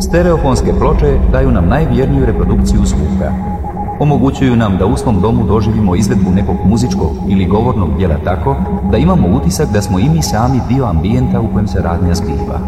Stereofonske ploče daju nam najvjerniju reprodukciju zvuka. Omogućuju nam da u svom domu doživimo izvedbu nekog muzičkog ili govornog djela tako da imamo utisak da smo i mi sami dio ambijenta u kojem se radnja zbiva.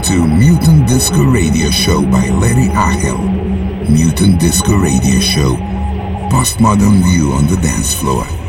Listening to Mutant Disco Radio Show by Larry Achel. Mutant Disco Radio Show. Postmodern view on the dance floor.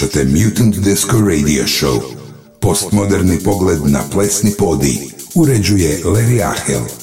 Slušate Mutant Disco Radio Show. Postmoderni pogled na plesni podij. Uređuje Larry Ahel.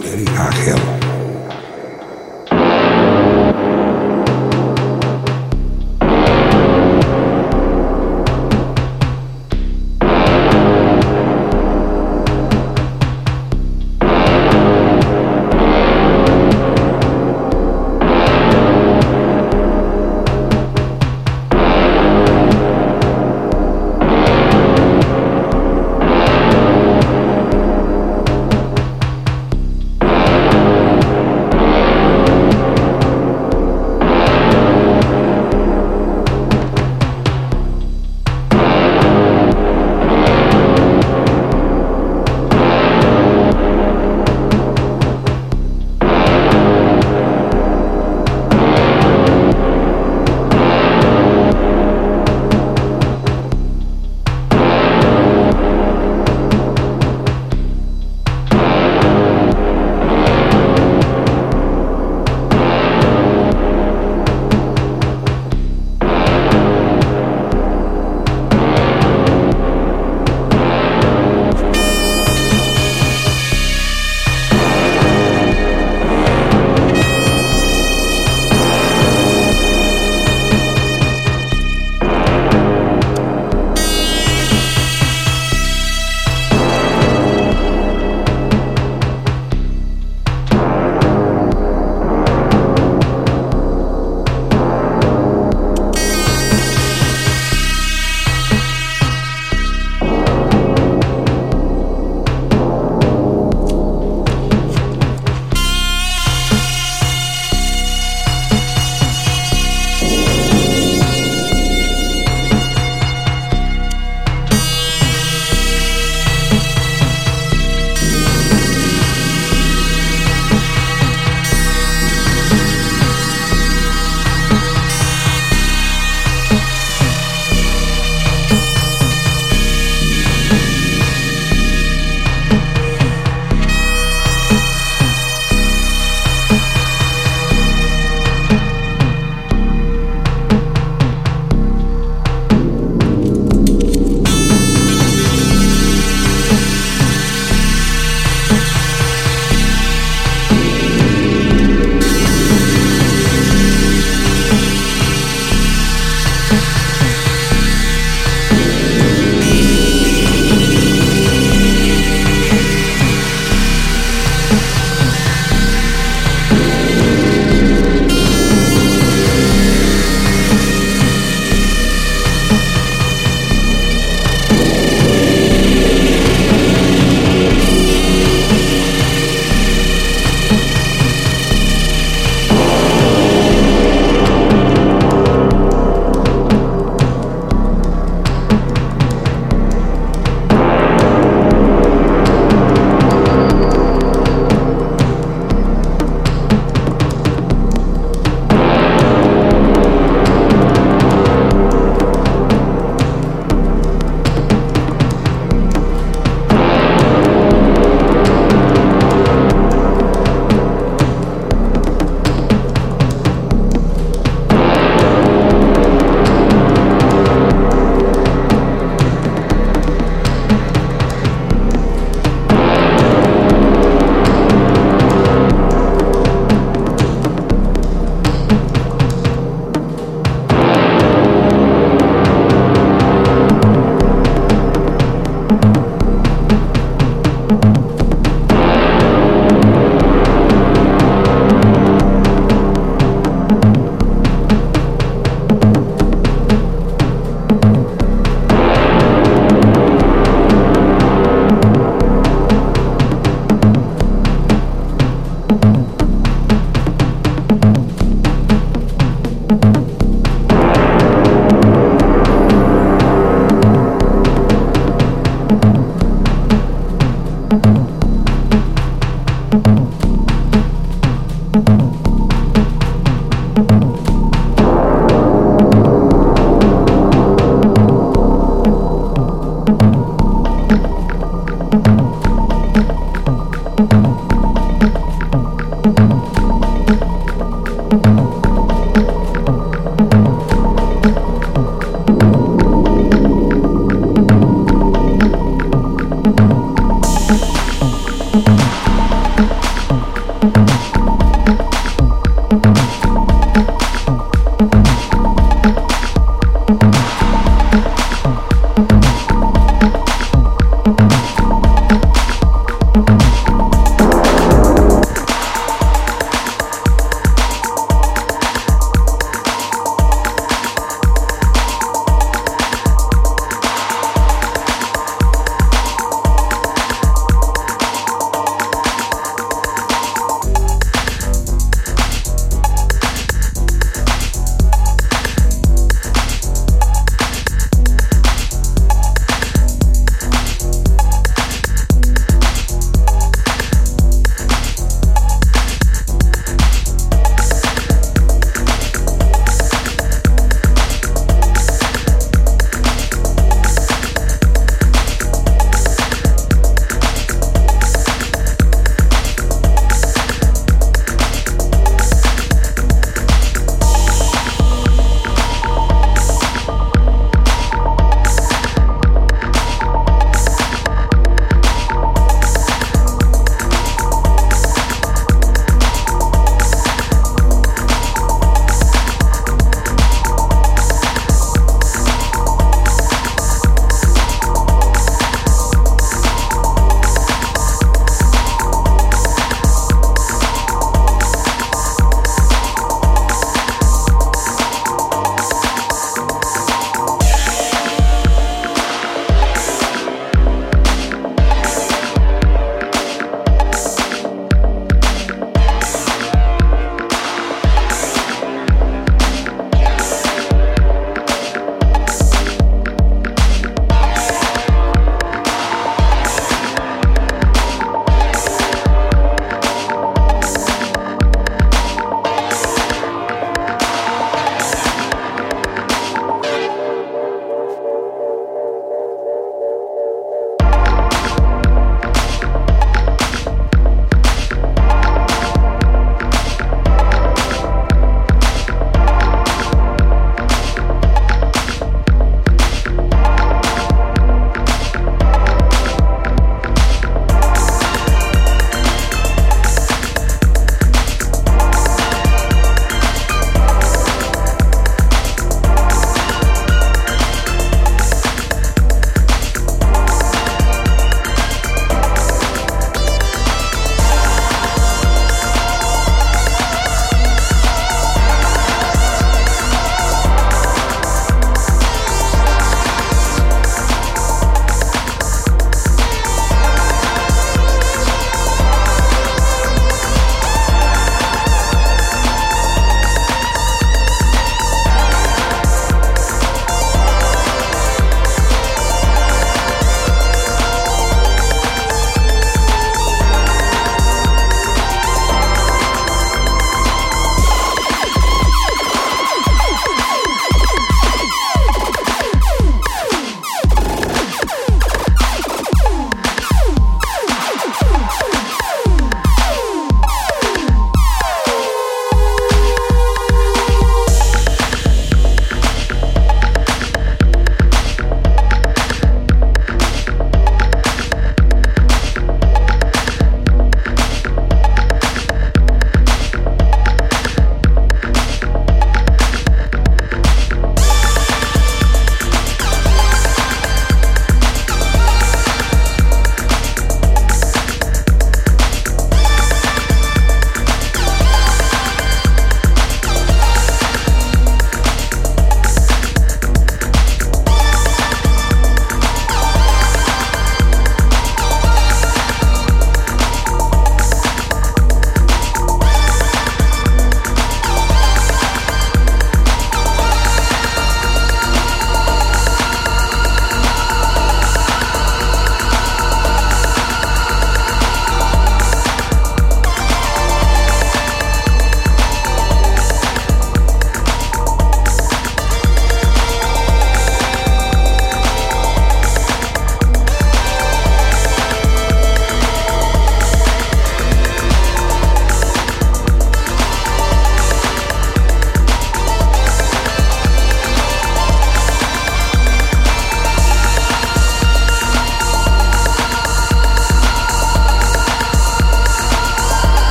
Show by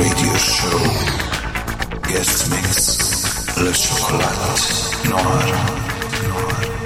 radio show Guest Mix Le Chocolat Noir. Noir.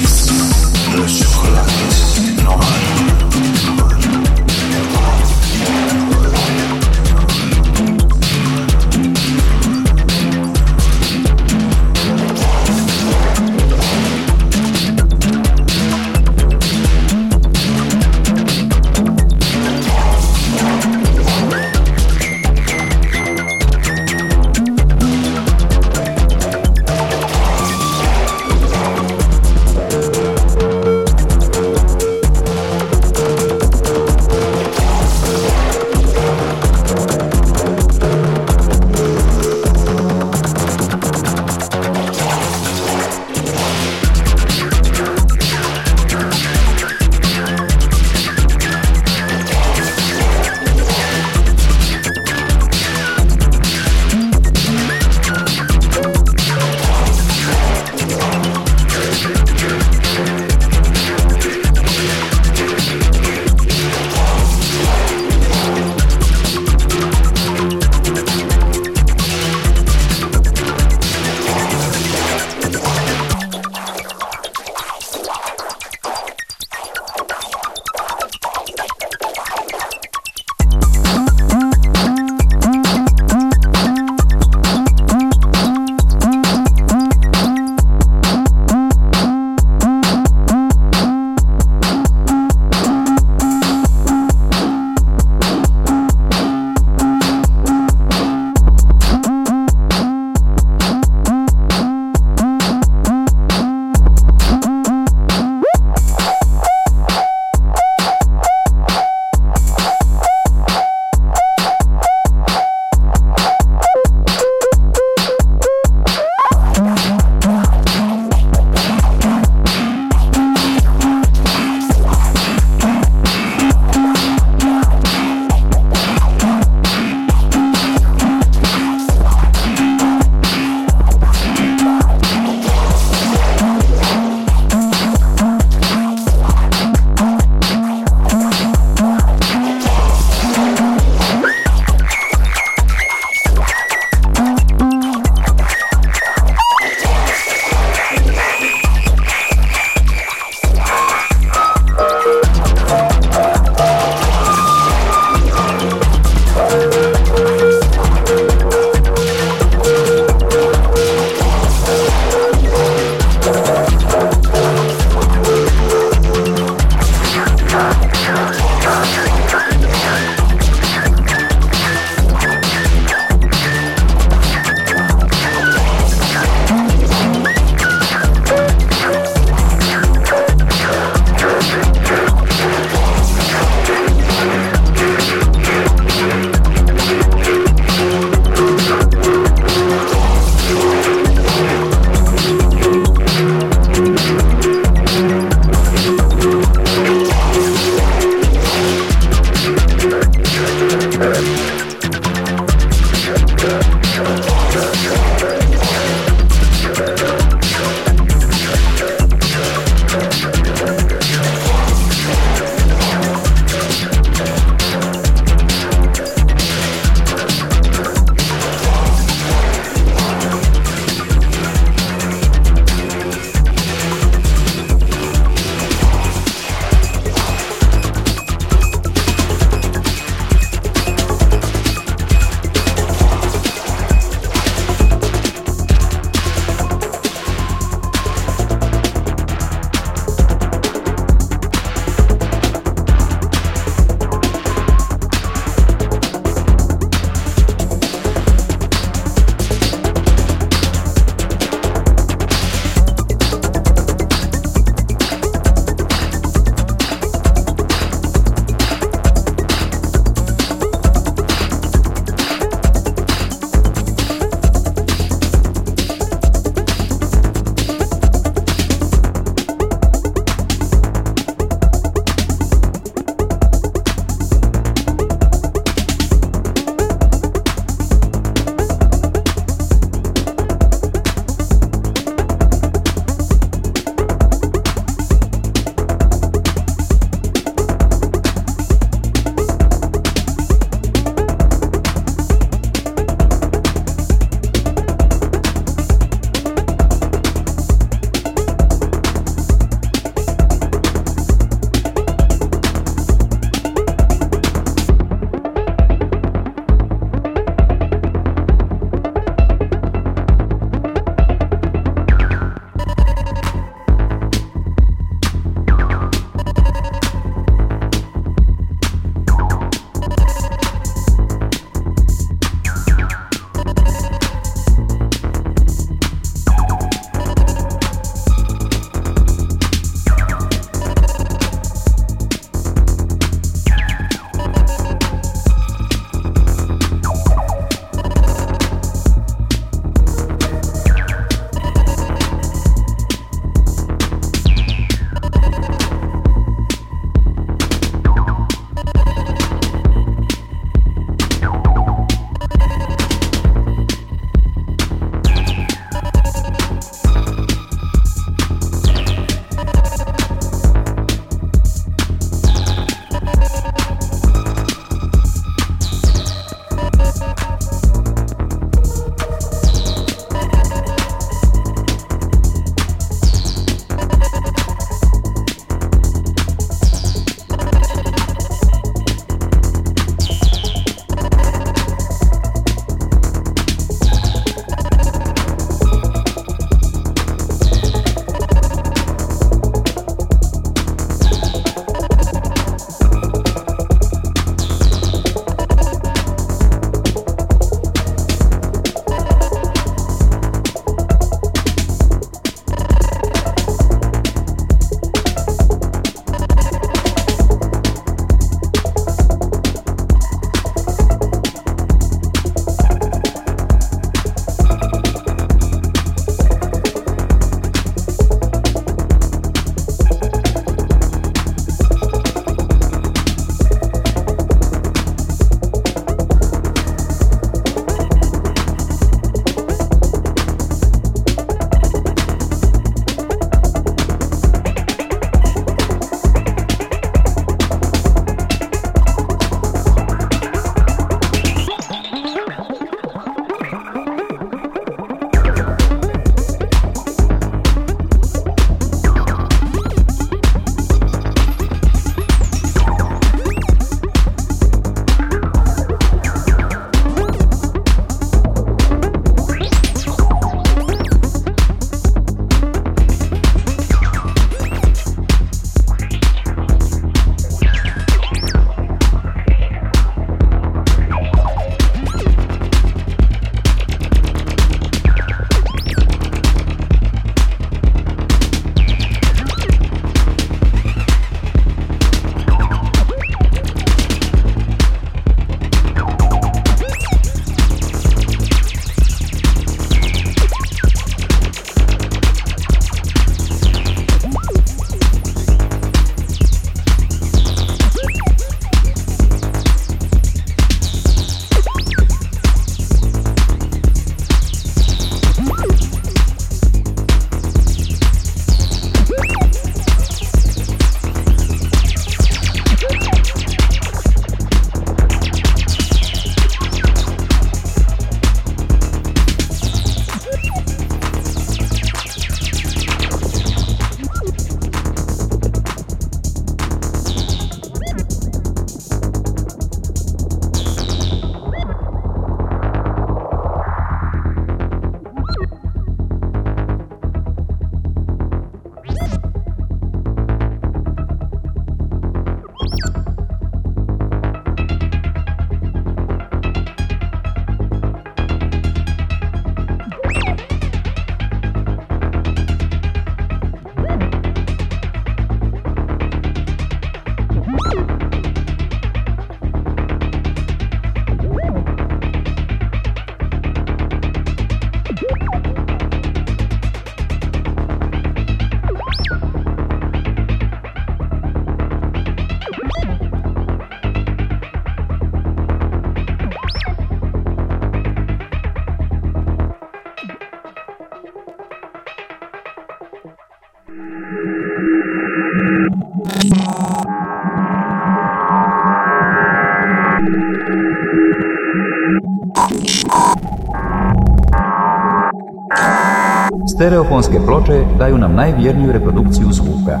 Stereofonske ploče daju nam najvjerniju reprodukciju zvuka.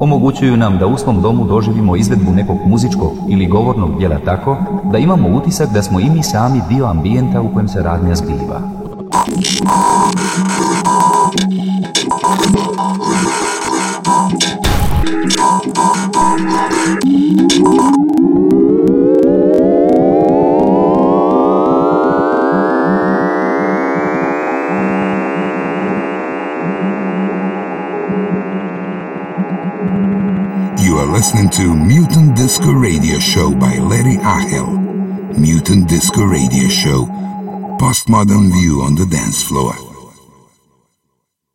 Omogućuju nam da u svom domu doživimo izvedbu nekog muzičkog ili govornog djela tako da imamo utisak da smo i mi sami dio ambijenta u kojem se radnja zbiva. Mutant Disco Radio Show. Postmodern view on the dance floor.